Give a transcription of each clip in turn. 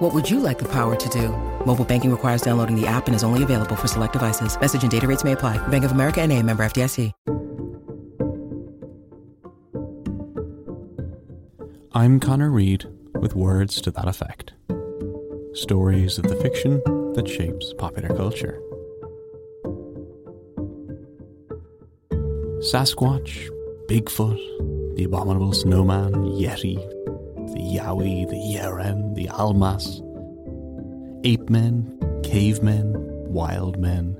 What would you like the power to do? Mobile banking requires downloading the app and is only available for select devices. Message and data rates may apply. Bank of America and a member FDIC. I'm Connor Reid with words to that effect. Stories of the fiction that shapes popular culture. Sasquatch, Bigfoot, the abominable snowman, Yeti, the Yowie, the Yeren, the Almas, ape men, cavemen, wild men,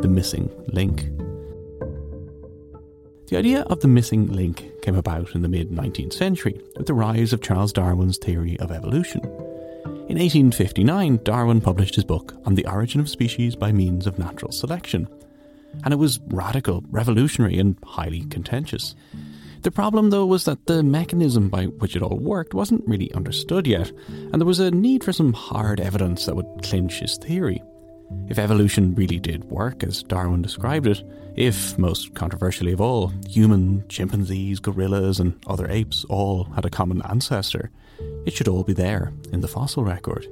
the missing link. The idea of the missing link came about in the mid 19th century with the rise of Charles Darwin's theory of evolution. In 1859, Darwin published his book on the origin of species by means of natural selection, and it was radical, revolutionary, and highly contentious. The problem, though, was that the mechanism by which it all worked wasn't really understood yet, and there was a need for some hard evidence that would clinch his theory. If evolution really did work as Darwin described it, if, most controversially of all, human, chimpanzees, gorillas, and other apes all had a common ancestor, it should all be there in the fossil record.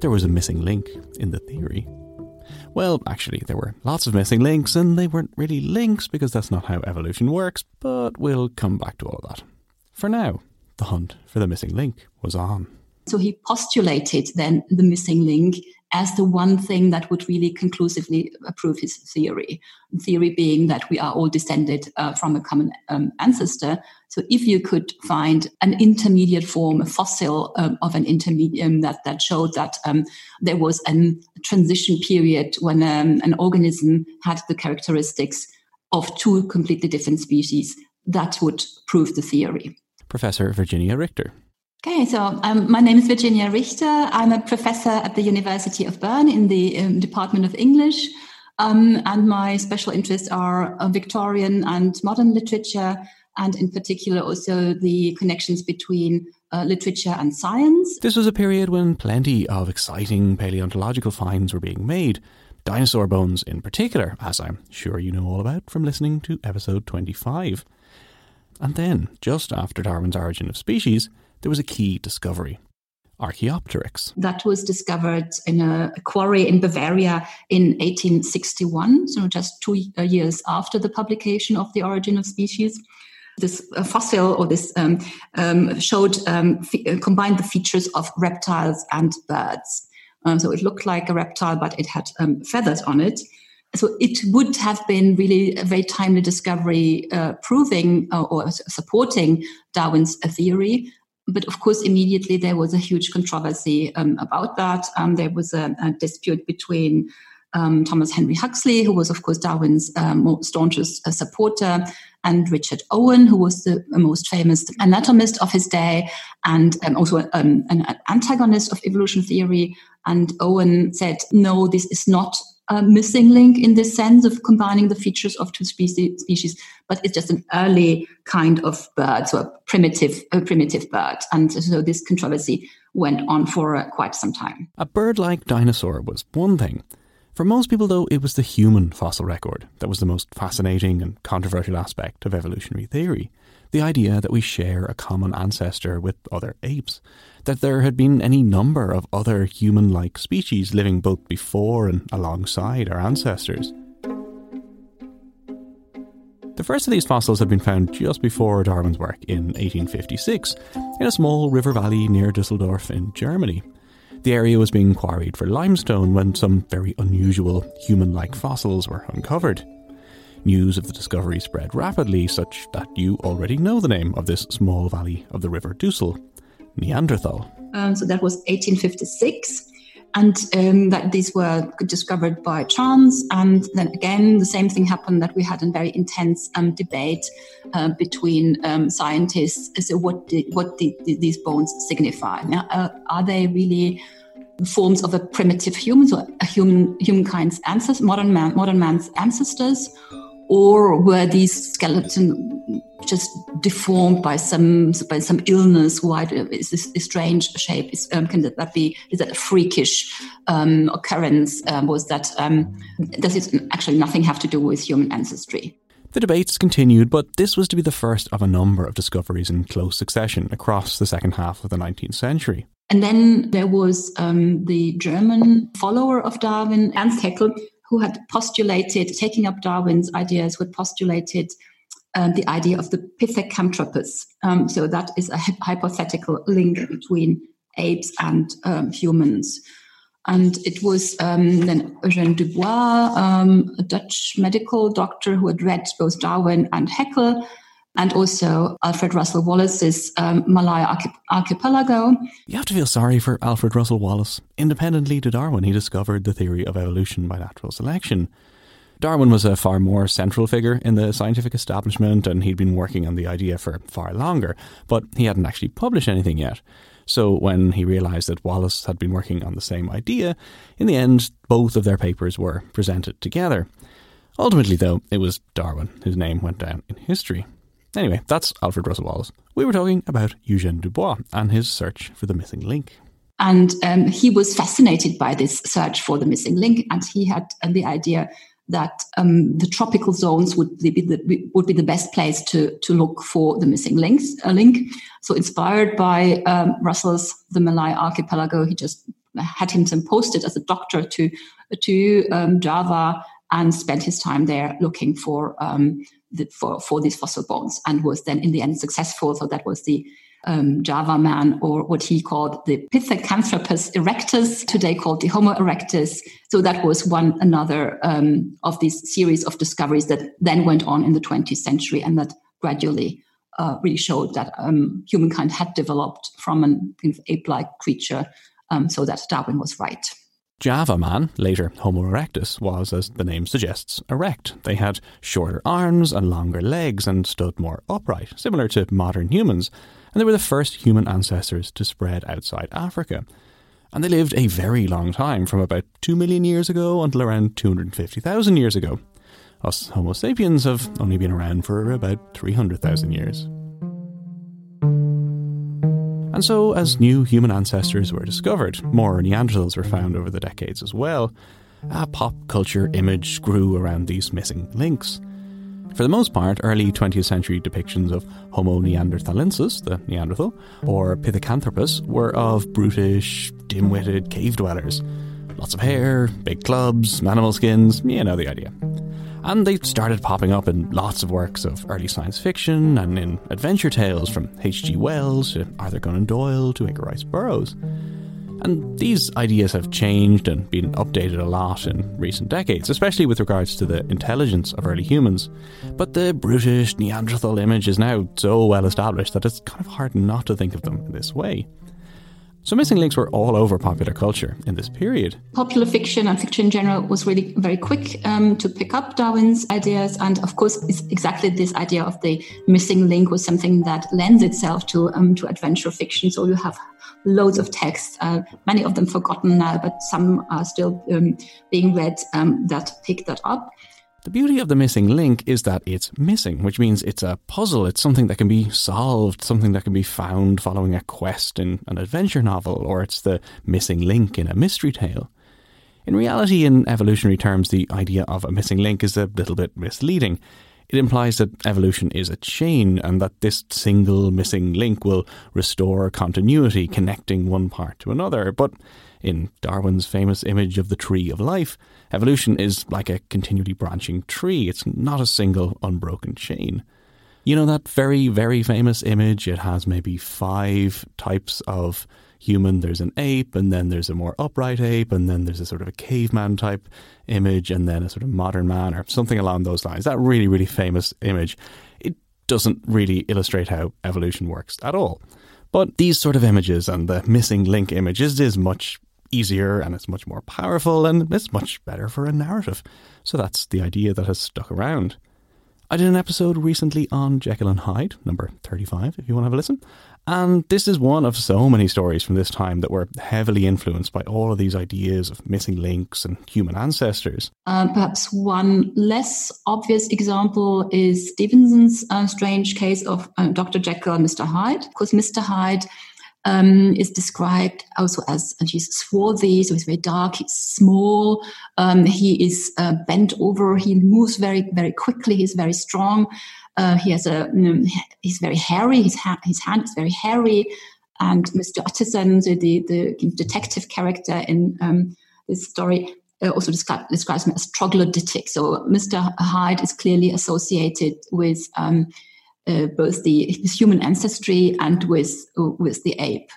There was a missing link in the theory. Well, actually, there were lots of missing links, and they weren't really links because that's not how evolution works, but we'll come back to all of that. For now, the hunt for the missing link was on. So he postulated then the missing link as the one thing that would really conclusively prove his theory. Theory being that we are all descended uh, from a common um, ancestor. So if you could find an intermediate form, a fossil um, of an intermediate that, that showed that um, there was a transition period when um, an organism had the characteristics of two completely different species, that would prove the theory. Professor Virginia Richter. Okay, so um, my name is Virginia Richter. I'm a professor at the University of Bern in the um, Department of English. Um, and my special interests are uh, Victorian and modern literature, and in particular also the connections between uh, literature and science. This was a period when plenty of exciting paleontological finds were being made. Dinosaur bones, in particular, as I'm sure you know all about from listening to episode 25. And then, just after Darwin's Origin of Species, there was a key discovery. Archaeopteryx. That was discovered in a quarry in Bavaria in 1861, so just two uh, years after the publication of The Origin of Species. This uh, fossil or this um, um, showed um, f- combined the features of reptiles and birds. Um, so it looked like a reptile, but it had um, feathers on it. So it would have been really a very timely discovery, uh, proving uh, or supporting Darwin's theory but of course, immediately there was a huge controversy um, about that. Um, there was a, a dispute between um, Thomas Henry Huxley, who was, of course, Darwin's um, staunchest uh, supporter, and Richard Owen, who was the most famous anatomist of his day and um, also um, an antagonist of evolution theory. And Owen said, no, this is not a missing link in the sense of combining the features of two species, species but it's just an early kind of bird, so a primitive, a primitive bird. And so this controversy went on for uh, quite some time. A bird like dinosaur was one thing. For most people, though, it was the human fossil record that was the most fascinating and controversial aspect of evolutionary theory. The idea that we share a common ancestor with other apes, that there had been any number of other human like species living both before and alongside our ancestors. The first of these fossils had been found just before Darwin's work in 1856 in a small river valley near Dusseldorf in Germany. The area was being quarried for limestone when some very unusual human like fossils were uncovered. News of the discovery spread rapidly, such that you already know the name of this small valley of the River Dussel Neanderthal. Um, so that was 1856 and um, that these were discovered by chance. And then again, the same thing happened that we had a very intense um, debate uh, between um, scientists. So, what did, what these bones signify? Now, uh, are they really forms of a primitive human, so a human humankind's ancestors, modern man, modern man's ancestors, or were these skeletons just deformed by some by some illness? Why is this strange shape? Is, um, can that be is that a freakish um, occurrence? Um, was that um, does it actually nothing have to do with human ancestry? The debates continued, but this was to be the first of a number of discoveries in close succession across the second half of the 19th century. And then there was um, the German follower of Darwin, Ernst Haeckel, who had postulated, taking up Darwin's ideas, who had postulated um, the idea of the Pithecanthropus. Um, so that is a hypothetical link between apes and um, humans. And it was um, then Eugène Dubois, um, a Dutch medical doctor who had read both Darwin and Haeckel, and also Alfred Russel Wallace's um, Malaya Archipelago. You have to feel sorry for Alfred Russel Wallace. Independently to Darwin, he discovered the theory of evolution by natural selection. Darwin was a far more central figure in the scientific establishment, and he'd been working on the idea for far longer, but he hadn't actually published anything yet. So when he realised that Wallace had been working on the same idea, in the end, both of their papers were presented together. Ultimately, though, it was Darwin whose name went down in history. Anyway, that's Alfred Russel Wallace. We were talking about Eugène Dubois and his search for the missing link. And um, he was fascinated by this search for the missing link, and he had uh, the idea that um, the tropical zones would be the would be the best place to to look for the missing links a link. So inspired by um, Russel's The Malay Archipelago, he just had himself posted as a doctor to to um, Java and spent his time there looking for um, the, for, for these fossil bones and was then in the end successful. So that was the um, Java man, or what he called the Pithecanthropus erectus, today called the Homo erectus. So that was one another um, of these series of discoveries that then went on in the 20th century and that gradually uh, really showed that um, humankind had developed from an ape-like creature, um, so that Darwin was right. Java man, later Homo erectus, was, as the name suggests, erect. They had shorter arms and longer legs and stood more upright, similar to modern humans, and they were the first human ancestors to spread outside Africa. And they lived a very long time, from about 2 million years ago until around 250,000 years ago. Us Homo sapiens have only been around for about 300,000 years. And so, as new human ancestors were discovered, more Neanderthals were found over the decades as well. A pop culture image grew around these missing links. For the most part, early 20th century depictions of Homo neanderthalensis, the Neanderthal, or Pithecanthropus were of brutish, dim witted cave dwellers. Lots of hair, big clubs, animal skins, you know the idea. And they started popping up in lots of works of early science fiction and in adventure tales from H.G. Wells to Arthur Conan Doyle to Edgar Rice Burroughs. And these ideas have changed and been updated a lot in recent decades, especially with regards to the intelligence of early humans. But the brutish Neanderthal image is now so well established that it's kind of hard not to think of them this way. So missing links were all over popular culture in this period. Popular fiction and fiction in general was really very quick um, to pick up Darwin's ideas. And of course, it's exactly this idea of the missing link was something that lends itself to, um, to adventure fiction. So you have loads of texts, uh, many of them forgotten now, but some are still um, being read um, that pick that up. The beauty of the missing link is that it's missing, which means it's a puzzle. It's something that can be solved, something that can be found following a quest in an adventure novel, or it's the missing link in a mystery tale. In reality, in evolutionary terms, the idea of a missing link is a little bit misleading. It implies that evolution is a chain and that this single missing link will restore continuity, connecting one part to another. But in Darwin's famous image of the tree of life, evolution is like a continually branching tree. It's not a single unbroken chain. You know that very, very famous image? It has maybe five types of human. There's an ape, and then there's a more upright ape, and then there's a sort of a caveman type image, and then a sort of modern man, or something along those lines. That really, really famous image. It doesn't really illustrate how evolution works at all. But these sort of images and the missing link images is much easier and it's much more powerful and it's much better for a narrative. So that's the idea that has stuck around. I did an episode recently on Jekyll and Hyde, number 35, if you want to have a listen. And this is one of so many stories from this time that were heavily influenced by all of these ideas of missing links and human ancestors. Uh, perhaps one less obvious example is Stevenson's uh, strange case of uh, Dr. Jekyll and Mr. Hyde. Of course, Mr. Hyde um, is described also as and he's swarthy, so he's very dark, he's small, um, he is uh, bent over, he moves very, very quickly, he's very strong. Uh, he has a, um, he's very hairy. His, ha- his hand is very hairy. And Mr. Utterson, the, the, the detective character in um, this story, uh, also describe, describes him as troglodytic. So Mr. Hyde is clearly associated with um, uh, both the his human ancestry and with with the ape.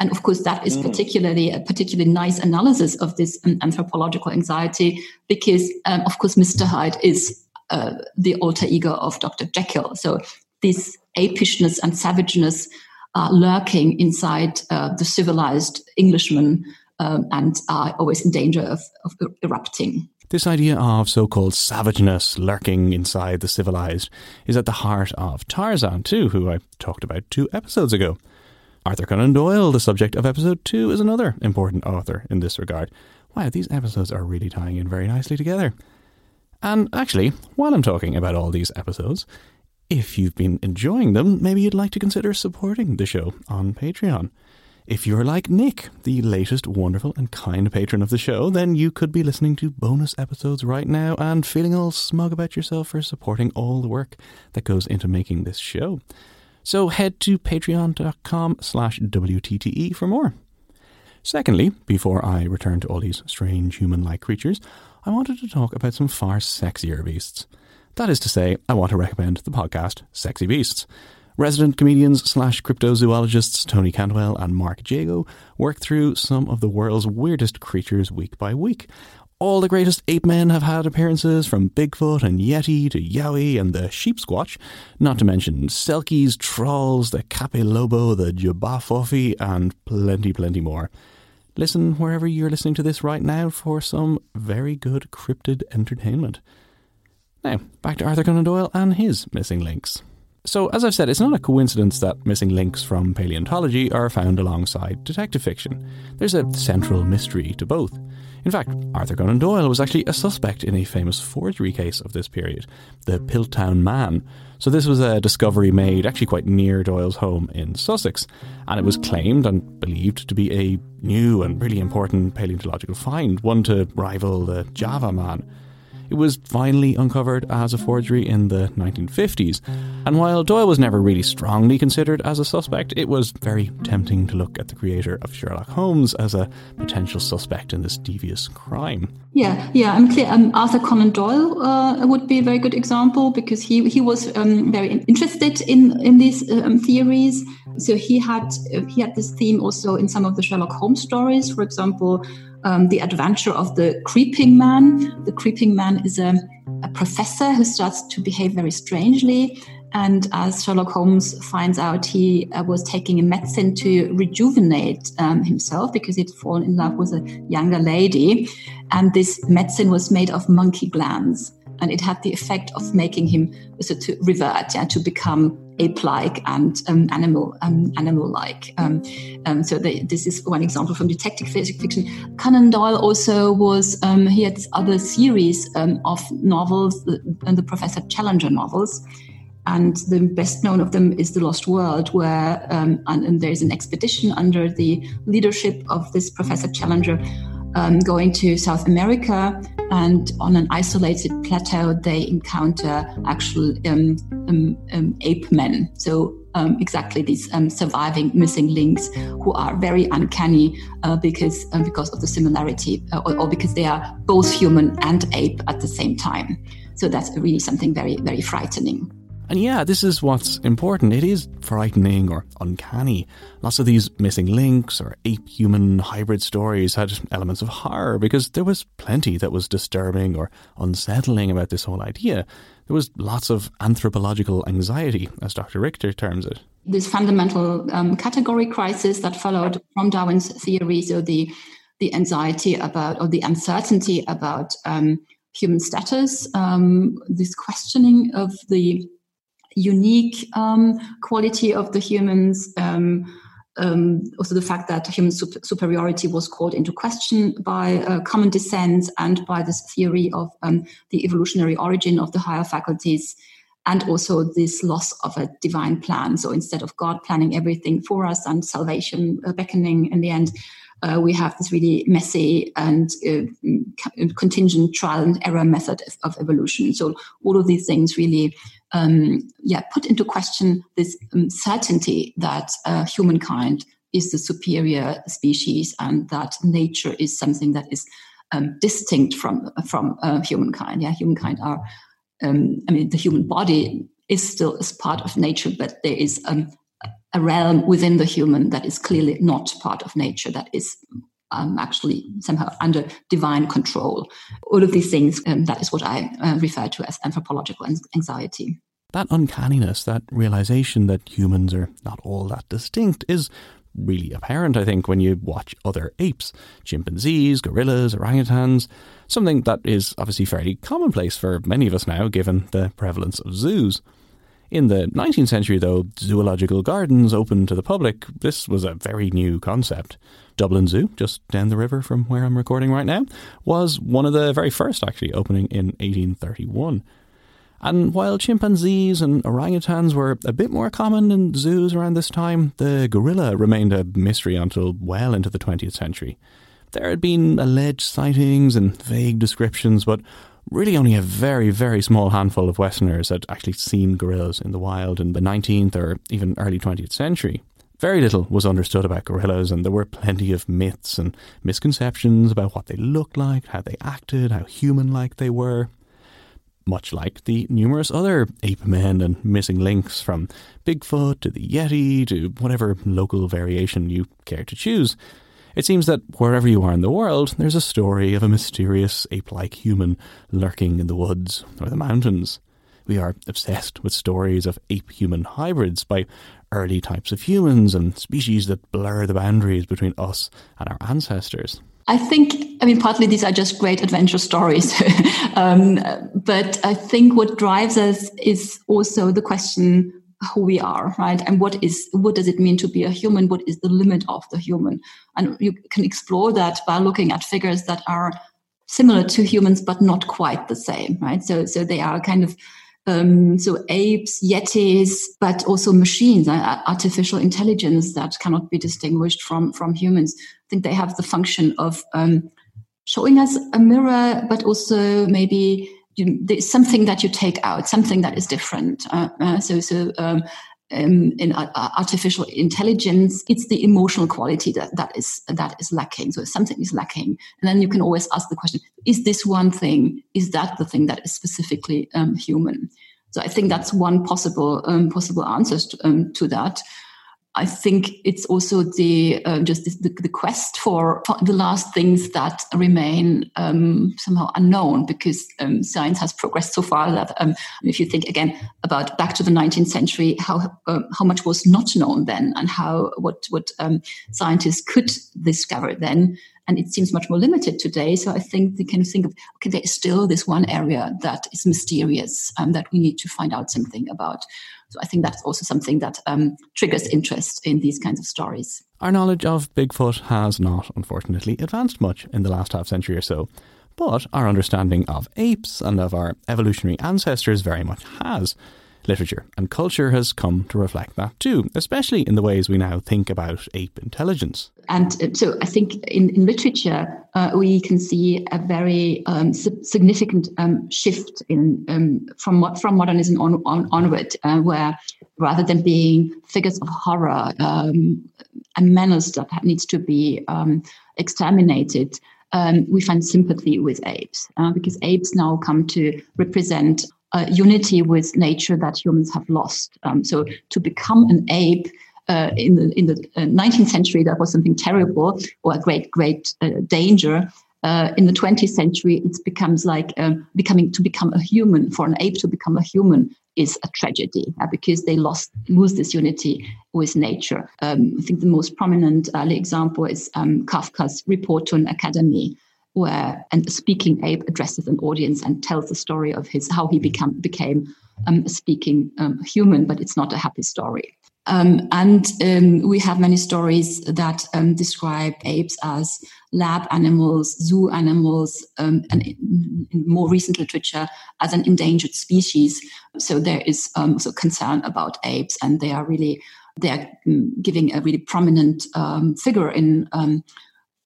And of course, that is mm. particularly a particularly nice analysis of this um, anthropological anxiety because, um, of course, Mr. Hyde is uh, the alter ego of Dr. Jekyll. So this apishness and savageness are lurking inside uh, the civilized Englishman um, and are always in danger of, of erupting. This idea of so called savageness lurking inside the civilized is at the heart of Tarzan, too, who I talked about two episodes ago. Arthur Conan Doyle, the subject of episode two, is another important author in this regard. Wow, these episodes are really tying in very nicely together. And actually, while I'm talking about all these episodes, if you've been enjoying them, maybe you'd like to consider supporting the show on Patreon. If you're like Nick, the latest wonderful and kind patron of the show, then you could be listening to bonus episodes right now and feeling all smug about yourself for supporting all the work that goes into making this show. So head to patreon.com slash WTTE for more. Secondly, before I return to all these strange human like creatures, I wanted to talk about some far sexier beasts. That is to say, I want to recommend the podcast Sexy Beasts. Resident comedians slash cryptozoologists Tony Cantwell and Mark Jago work through some of the world's weirdest creatures week by week. All the greatest ape men have had appearances from Bigfoot and Yeti to Yowie and the Sheepsquatch, not to mention Selkies, Trolls, the Capelobo, the Jabberwocky, and plenty, plenty more. Listen wherever you're listening to this right now for some very good cryptid entertainment. Now, back to Arthur Conan Doyle and his missing links. So, as I've said, it's not a coincidence that missing links from paleontology are found alongside detective fiction. There's a central mystery to both. In fact, Arthur Conan Doyle was actually a suspect in a famous forgery case of this period, the Piltdown Man. So, this was a discovery made actually quite near Doyle's home in Sussex, and it was claimed and believed to be a new and really important paleontological find, one to rival the Java Man. It was finally uncovered as a forgery in the 1950s, and while Doyle was never really strongly considered as a suspect, it was very tempting to look at the creator of Sherlock Holmes as a potential suspect in this devious crime. Yeah, yeah, I'm clear. Um, Arthur Conan Doyle uh, would be a very good example because he he was um, very interested in in these um, theories. So he had uh, he had this theme also in some of the Sherlock Holmes stories. For example, um, the adventure of the creeping man. The creeping man is a, a professor who starts to behave very strangely. And as Sherlock Holmes finds out, he uh, was taking a medicine to rejuvenate um, himself because he'd fallen in love with a younger lady. And this medicine was made of monkey glands. And it had the effect of making him so to revert, yeah, to become ape-like and um, animal um, animal-like. Um, um so this is one example from detective fiction. Conan Doyle also was um, he had other series um, of novels, the, the Professor Challenger novels. And the best known of them is The Lost World, where and, and there's an expedition under the leadership of this Professor Challenger um, going to South America, and on an isolated plateau, they encounter actual um, um, um ape men. So um, exactly these um, surviving missing links who are very uncanny uh, because uh, because of the similarity uh, or, or, because they are both human and ape at the same time. So that's really something very very frightening. And yeah, this is what's important. It is frightening or uncanny. Lots of these missing links or ape human hybrid stories had elements of horror because there was plenty that was disturbing or unsettling about this whole idea. There was lots of anthropological anxiety, as Dr. Richter terms it. This fundamental um, category crisis that followed from Darwin's theory, so the the anxiety about or the uncertainty about um, human status, um, this questioning of the unique um, quality of the humans. Um, um, also, the fact that human super- superiority was called into question by uh, common descent and by this theory of um, the evolutionary origin of the higher faculties, and also this loss of a divine plan. So, instead of God planning everything for us and salvation uh, beckoning in the end, uh, we have this really messy and uh, contingent trial and error method of, evolution. So all of these things really, um, yeah, put into question this um, certainty that uh, humankind is the superior species and that nature is something that is um, distinct from from uh, humankind. Yeah, humankind are. Um, I mean, the human body is still is part of nature, but there is um, a realm within the human that is clearly not part of nature, that is um, actually somehow under divine control. All of these things, um, that is what I uh, refer to as anthropological anxiety. That uncanniness, that realization that humans are not all that distinct, is really apparent, I think, when you watch other apes, chimpanzees, gorillas, orangutans, something that is obviously fairly commonplace for many of us now, given the prevalence of zoos. In the 19th century, though, zoological gardens opened to the public, this was a very new concept. Dublin Zoo, just down the river from where I'm recording right now, was one of the very first, actually, opening in 1831. And while chimpanzees and orangutans were a bit more common in zoos around this time, the gorilla remained a mystery until well into the 20th century. There had been alleged sightings and vague descriptions, but really only a very, very small handful of Westerners had actually seen gorillas in the wild in the 19th or even early 20th century. Very little was understood about gorillas, and there were plenty of myths and misconceptions about what they looked like, how they acted, how human like they were. Much like the numerous other ape men and missing links, from Bigfoot to the Yeti to whatever local variation you care to choose. It seems that wherever you are in the world, there's a story of a mysterious ape like human lurking in the woods or the mountains. We are obsessed with stories of ape human hybrids by early types of humans and species that blur the boundaries between us and our ancestors. I think, I mean, partly these are just great adventure stories. um, but I think what drives us is also the question who we are right? And what is what does it mean to be a human? What is the limit of the human? And you can explore that by looking at figures that are similar to humans but not quite the same right? So so they are kind of um, so apes, yetis, but also machines, uh, artificial intelligence that cannot be distinguished from from humans. I think they have the function of um, showing us a mirror, but also maybe you, there's something that you take out, something that is different. Uh, uh, so, so um, um, in uh, uh, artificial intelligence, it's the emotional quality that, that is that is lacking. So something is lacking, and then you can always ask the question: Is this one thing? Is that the thing that is specifically um, human? So I think that's one possible um, possible answers to, um, to that. I think it's also the uh, just the, the, quest for, the last things that remain um, somehow unknown because um, science has progressed so far that um, if you think again about back to the 19th century, how uh, how much was not known then, and how what what um, scientists could discover then, and it seems much more limited today. So I think they can think of okay, there is still this one area that is mysterious and that we need to find out something about. So I think that's also something that um, triggers interest in these kinds of stories. Our knowledge of Bigfoot has not, unfortunately, advanced much in the last half century or so, but our understanding of apes and of our evolutionary ancestors very much has. Literature and culture has come to reflect that too, especially in the ways we now think about ape intelligence. And uh, so I think in, in literature, uh, we can see a very um, significant um, shift in um, from from modernism on, on, onward, uh, where rather than being figures of horror, um, a menace that needs to be um, exterminated, um, we find sympathy with apes uh, because apes now come to represent uh, unity with nature that humans have lost. Um, so to become an ape uh, in the in the 19th uh, century, that was something terrible or a great great uh, danger. Uh, in the 20th century, it becomes like um, becoming to become a human. For an ape to become a human is a tragedy uh, because they lost lose this unity with nature. Um, I think the most prominent early example is um, Kafka's Report to an Academy, where a speaking ape addresses an audience and tells the story of his how he become, became um, a speaking um, human, but it's not a happy story. Um, and um, we have many stories that um, describe apes as lab animals, zoo animals, um, and in, in, more recent literature as an endangered species. So there is also concern about apes, and they are really they are giving a really prominent figure in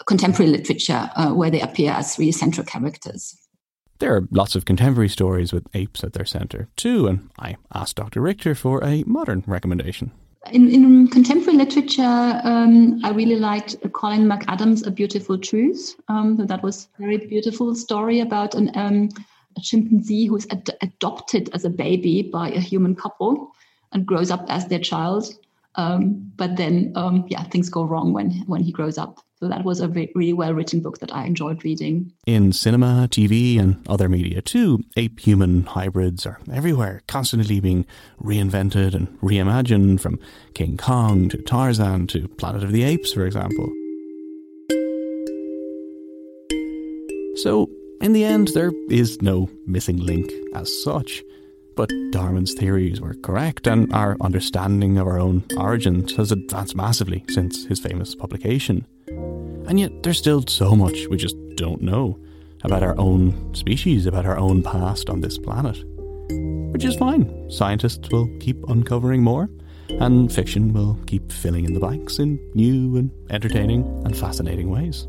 contemporary literature uh, where they appear as really central characters. There are lots of contemporary stories with apes at their centre too, and I asked Dr. Richter for a modern recommendation. In, in contemporary literature, um, I really liked Colin McAdam's A Beautiful Truth. Um, that was a very beautiful story about an, um, a chimpanzee who's ad- adopted as a baby by a human couple and grows up as their child. Um, but then, um, yeah, things go wrong when when he grows up. So that was a really well written book that I enjoyed reading. In cinema, TV, and other media too, ape human hybrids are everywhere, constantly being reinvented and reimagined from King Kong to Tarzan to Planet of the Apes, for example. So, in the end, there is no missing link as such. But Darwin's theories were correct, and our understanding of our own origins has advanced massively since his famous publication. And yet, there's still so much we just don't know about our own species, about our own past on this planet. Which is fine. Scientists will keep uncovering more, and fiction will keep filling in the blanks in new and entertaining and fascinating ways.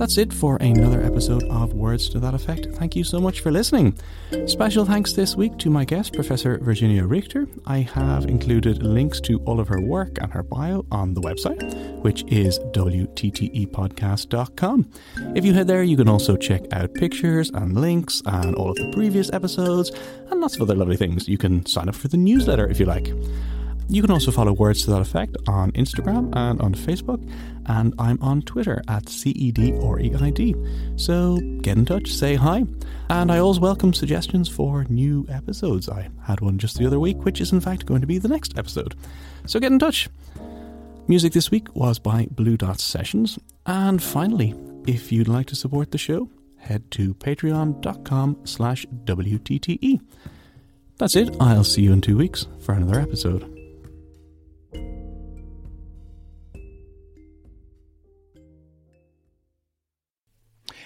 That's it for another episode of Words to That Effect. Thank you so much for listening. Special thanks this week to my guest, Professor Virginia Richter. I have included links to all of her work and her bio on the website, which is WTTEpodcast.com. If you head there, you can also check out pictures and links and all of the previous episodes and lots of other lovely things. You can sign up for the newsletter if you like. You can also follow Words to That Effect on Instagram and on Facebook, and I'm on Twitter at CED So get in touch, say hi, and I always welcome suggestions for new episodes. I had one just the other week, which is in fact going to be the next episode. So get in touch. Music this week was by Blue Dot Sessions, and finally, if you'd like to support the show, head to patreon.com slash WTTE. That's it. I'll see you in two weeks for another episode.